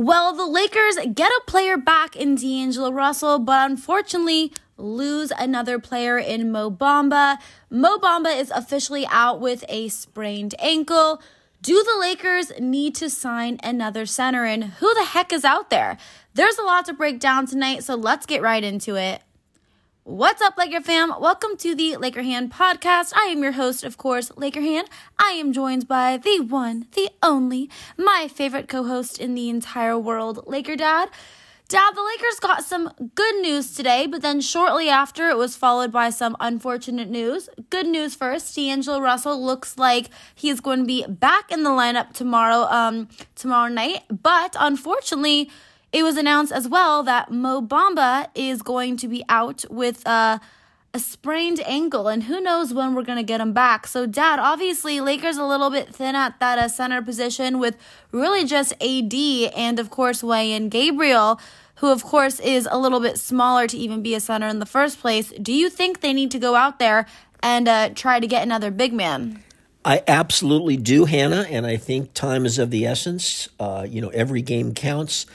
Well, the Lakers get a player back in D'Angelo Russell, but unfortunately lose another player in Mo Bamba. Mo Bamba is officially out with a sprained ankle. Do the Lakers need to sign another center? And who the heck is out there? There's a lot to break down tonight, so let's get right into it. What's up, Laker fam? Welcome to the Laker Han podcast. I am your host, of course, Laker Han. I am joined by the one, the only, my favorite co host in the entire world, Laker Dad. Dad, the Lakers got some good news today, but then shortly after, it was followed by some unfortunate news. Good news first: D'Angelo Russell looks like he is going to be back in the lineup tomorrow, um, tomorrow night. But unfortunately, it was announced as well that Mo Bamba is going to be out with uh, a sprained ankle, and who knows when we're going to get him back. So, Dad, obviously, Lakers a little bit thin at that uh, center position with really just AD and, of course, Wenyen Gabriel, who, of course, is a little bit smaller to even be a center in the first place. Do you think they need to go out there and uh, try to get another big man? I absolutely do, Hannah, and I think time is of the essence. Uh, you know, every game counts.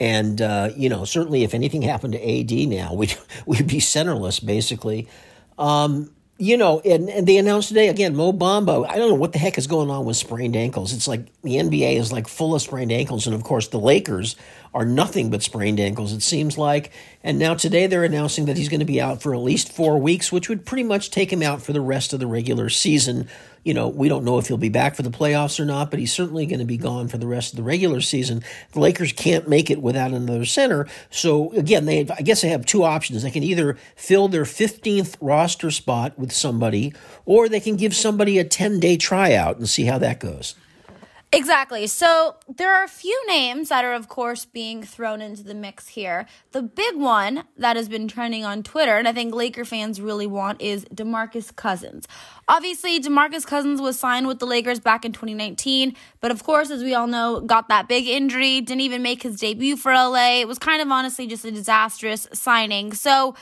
And, uh, you know, certainly if anything happened to AD now, we'd, we'd be centerless, basically. Um, you know, and, and they announced today again, Mo Bamba. I don't know what the heck is going on with sprained ankles. It's like the NBA is like full of sprained ankles, and of course the Lakers are nothing but sprained ankles. It seems like, and now today they're announcing that he's going to be out for at least four weeks, which would pretty much take him out for the rest of the regular season you know, we don't know if he'll be back for the playoffs or not, but he's certainly going to be gone for the rest of the regular season. The Lakers can't make it without another center. So again, they I guess they have two options. They can either fill their 15th roster spot with somebody, or they can give somebody a 10 day tryout and see how that goes. Exactly. So there are a few names that are, of course, being thrown into the mix here. The big one that has been trending on Twitter, and I think Laker fans really want, is DeMarcus Cousins. Obviously, DeMarcus Cousins was signed with the Lakers back in 2019, but of course, as we all know, got that big injury, didn't even make his debut for LA. It was kind of honestly just a disastrous signing. So,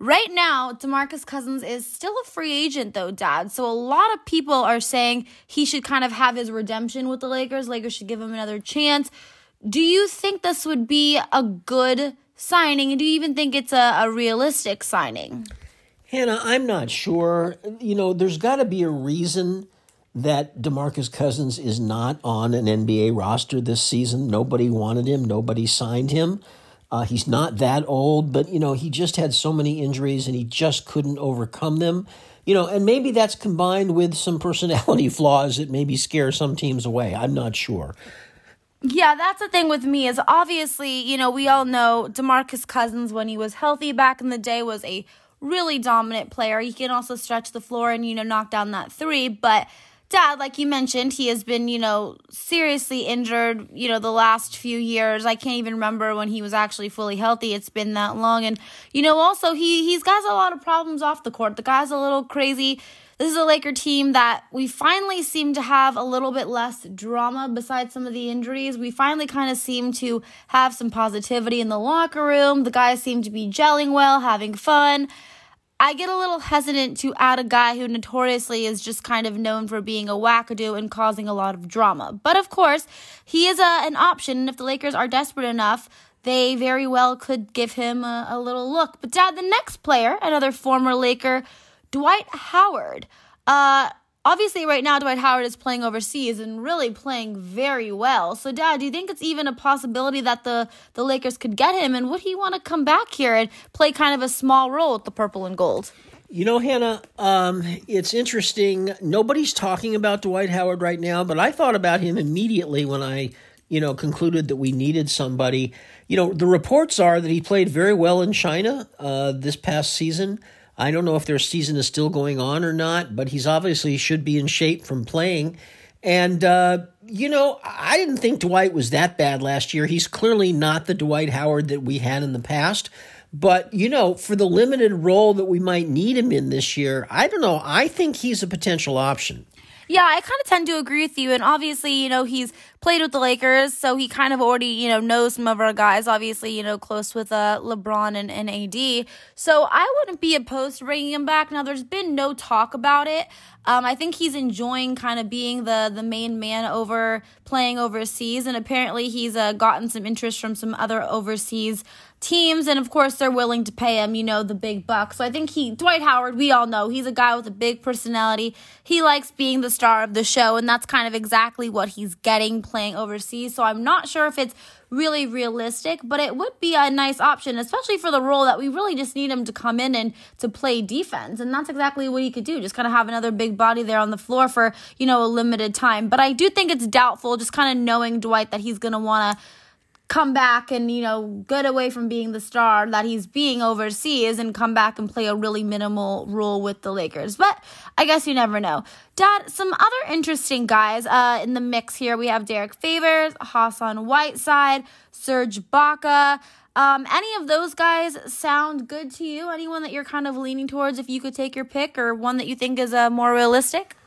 Right now, DeMarcus Cousins is still a free agent, though, Dad. So a lot of people are saying he should kind of have his redemption with the Lakers. Lakers should give him another chance. Do you think this would be a good signing? And do you even think it's a, a realistic signing? Hannah, I'm not sure. You know, there's got to be a reason that DeMarcus Cousins is not on an NBA roster this season. Nobody wanted him, nobody signed him. Uh, he's not that old, but you know he just had so many injuries and he just couldn't overcome them. You know, and maybe that's combined with some personality flaws that maybe scare some teams away. I'm not sure. Yeah, that's the thing with me is obviously, you know, we all know DeMarcus Cousins when he was healthy back in the day was a really dominant player. He can also stretch the floor and you know knock down that 3, but dad, like you mentioned, he has been, you know, seriously injured, you know, the last few years. I can't even remember when he was actually fully healthy. It's been that long. And, you know, also he he's got a lot of problems off the court. The guy's a little crazy. This is a Laker team that we finally seem to have a little bit less drama besides some of the injuries. We finally kind of seem to have some positivity in the locker room. The guys seem to be gelling well, having fun. I get a little hesitant to add a guy who notoriously is just kind of known for being a wackadoo and causing a lot of drama. But of course, he is a, an option, and if the Lakers are desperate enough, they very well could give him a, a little look. But, Dad, the next player, another former Laker, Dwight Howard. Uh, obviously right now Dwight Howard is playing overseas and really playing very well. So dad, do you think it's even a possibility that the the Lakers could get him and would he want to come back here and play kind of a small role with the purple and gold? You know, Hannah, um, it's interesting. Nobody's talking about Dwight Howard right now, but I thought about him immediately when I, you know, concluded that we needed somebody. You know, the reports are that he played very well in China uh, this past season. I don't know if their season is still going on or not, but he's obviously should be in shape from playing. And, uh, you know, I didn't think Dwight was that bad last year. He's clearly not the Dwight Howard that we had in the past. But, you know, for the limited role that we might need him in this year, I don't know. I think he's a potential option. Yeah, I kind of tend to agree with you. And obviously, you know, he's played with the Lakers, so he kind of already, you know, knows some of our guys, obviously, you know, close with uh, LeBron and, and AD. So I wouldn't be opposed to bringing him back. Now, there's been no talk about it. Um, I think he's enjoying kind of being the the main man over playing overseas, and apparently he's uh, gotten some interest from some other overseas teams, and of course they're willing to pay him, you know, the big bucks. So I think he, Dwight Howard, we all know he's a guy with a big personality. He likes being the star of the show, and that's kind of exactly what he's getting playing overseas. So I'm not sure if it's really realistic, but it would be a nice option, especially for the role that we really just need him to come in and to play defense. And that's exactly what he could do. Just kind of have another big body there on the floor for, you know, a limited time. But I do think it's doubtful, just kind of knowing Dwight that he's going to want to come back and you know get away from being the star that he's being overseas and come back and play a really minimal role with the Lakers. But I guess you never know. Dad, some other interesting guys uh, in the mix here. We have Derrick Favors, Hassan Whiteside, Serge Ibaka. Um, any of those guys sound good to you? Anyone that you're kind of leaning towards if you could take your pick or one that you think is uh, more realistic?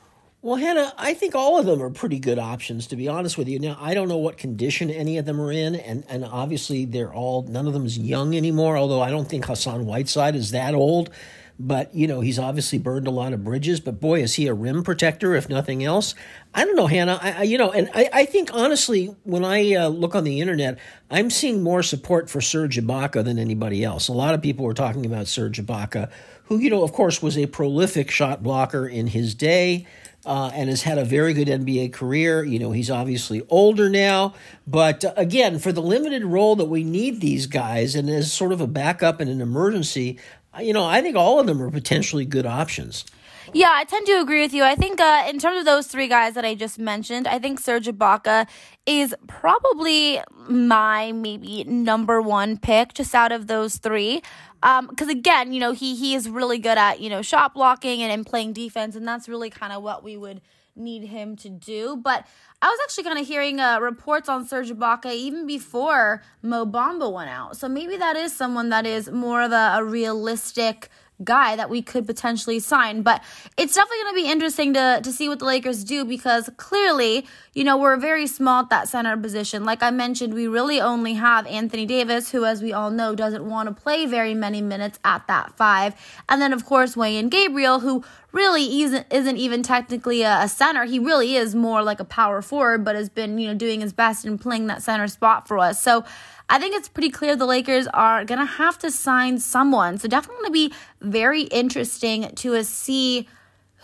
Well, Hannah, I think all of them are pretty good options, to be honest with you. Now, I don't know what condition any of them are in, and, and obviously they're all, none of them is young anymore, although I don't think Hassan Whiteside is that old. But, you know, he's obviously burned a lot of bridges, but boy, is he a rim protector, if nothing else. I don't know, Hannah. I, I you know, and I, I think honestly, when I uh, look on the internet, I'm seeing more support for Serge Ibaka than anybody else. A lot of people were talking about Serge Ibaka, who, you know, of course, was a prolific shot blocker in his day uh, and has had a very good NBA career. You know, he's obviously older now, but uh, again, for the limited role that we need these guys, and as sort of a backup in an emergency, you know, I think all of them are potentially good options. Yeah, I tend to agree with you. I think uh, in terms of those three guys that I just mentioned, I think Serge Ibaka is probably my maybe number one pick just out of those three. Because um, again, you know, he he is really good at you know shot blocking and, and playing defense, and that's really kind of what we would need him to do. But I was actually kind of hearing uh, reports on Serge Ibaka even before Mo Bamba went out. So maybe that is someone that is more of a, a realistic guy that we could potentially sign. But it's definitely going to be interesting to, to see what the Lakers do because clearly, you know, we're very small at that center position. Like I mentioned, we really only have Anthony Davis, who, as we all know, doesn't want to play very many minutes at that five. And then, of course, Wayne Gabriel, who really isn't, isn't even technically a, a center. He really is more like a power forward, but has been, you know, doing his best in playing that center spot for us. So I think it's pretty clear the Lakers are going to have to sign someone. So definitely going to be very interesting to see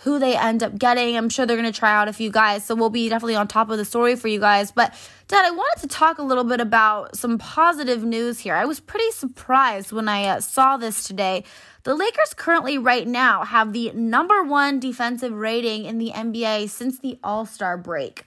who they end up getting. I'm sure they're going to try out a few guys. So we'll be definitely on top of the story for you guys. But Dad, I wanted to talk a little bit about some positive news here. I was pretty surprised when I uh, saw this today. The Lakers currently, right now, have the number one defensive rating in the NBA since the All Star break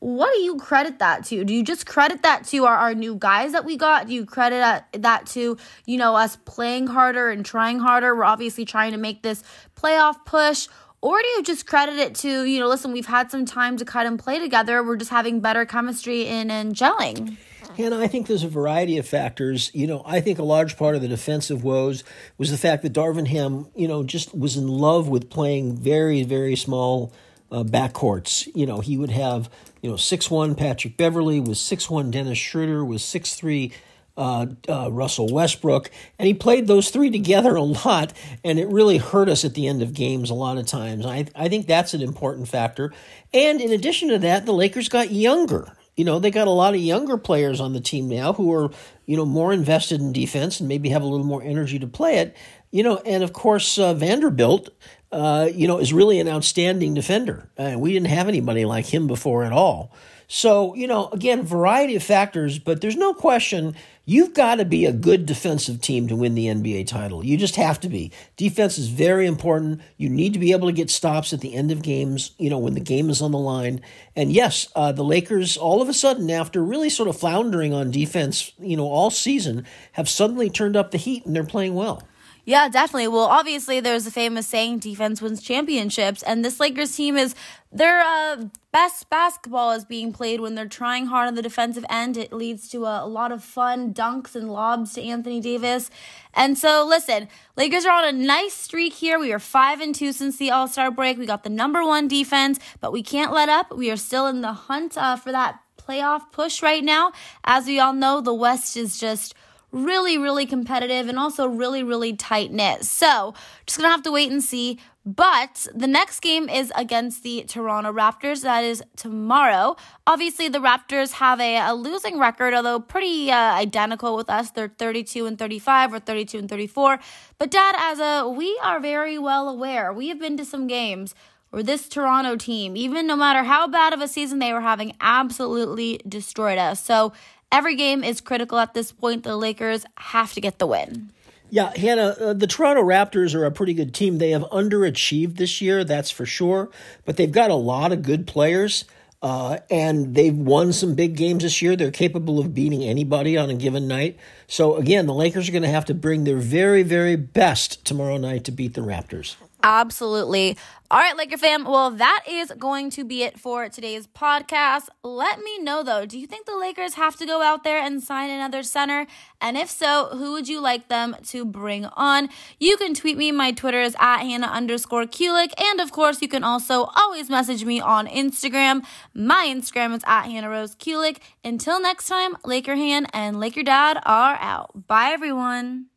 what do you credit that to? Do you just credit that to our, our new guys that we got? Do you credit that to, you know, us playing harder and trying harder? We're obviously trying to make this playoff push. Or do you just credit it to, you know, listen, we've had some time to cut and play together. We're just having better chemistry in and gelling. And I think there's a variety of factors. You know, I think a large part of the defensive woes was the fact that Darvin Ham, you know, just was in love with playing very, very small uh, backcourts. You know, he would have you know, six one Patrick Beverley, was six one Dennis Schroeder was six three uh, uh, Russell Westbrook, and he played those three together a lot, and it really hurt us at the end of games a lot of times. I I think that's an important factor. And in addition to that, the Lakers got younger. You know, they got a lot of younger players on the team now who are, you know, more invested in defense and maybe have a little more energy to play it. You know, and of course, uh, Vanderbilt uh, you know, is really an outstanding defender. Uh, we didn't have anybody like him before at all. So, you know, again, variety of factors, but there's no question you've got to be a good defensive team to win the NBA title. You just have to be. Defense is very important. You need to be able to get stops at the end of games, you know, when the game is on the line. And yes, uh, the Lakers, all of a sudden, after really sort of floundering on defense, you know, all season, have suddenly turned up the heat and they're playing well. Yeah, definitely. Well, obviously, there's a famous saying, defense wins championships. And this Lakers team is their uh, best basketball is being played when they're trying hard on the defensive end. It leads to a, a, lot of fun dunks and lobs to Anthony Davis. And so, listen, Lakers are on a nice streak here. We are five and two since the All Star break. We got the number one defense, but we can't let up. We are still in the hunt uh, for that playoff push right now. As we all know, the West is just really, really competitive and also really, really tight knit. So, just gonna have to wait and see. But the next game is against the Toronto Raptors. That is tomorrow. Obviously, the Raptors have a, a losing record, although pretty uh, identical with us. They're 32 and 35 or 32 and 34. But, Dad, as a we are very well aware, we have been to some games where this Toronto team, even no matter how bad of a season they were having, absolutely destroyed us. So, every game is critical at this point. The Lakers have to get the win. Yeah, Hannah, uh, the Toronto Raptors are a pretty good team. They have underachieved this year, that's for sure, but they've got a lot of good players. Uh, and they've won some big games this year. They're capable of beating anybody on a given night. So, again, the Lakers are going to have to bring their very, very best tomorrow night to beat the Raptors. Absolutely. All right, Laker fam. Well, that is going to be it for today's podcast. Let me know though, do you think the Lakers have to go out there and sign another center? And if so, who would you like them to bring on? You can tweet me. My Twitter is at Hannah underscore Kulik. And of course, you can also always message me on Instagram. My Instagram is at Hannah Rose Kulik. Until next time, Laker Han and Laker Dad are out. Bye, everyone.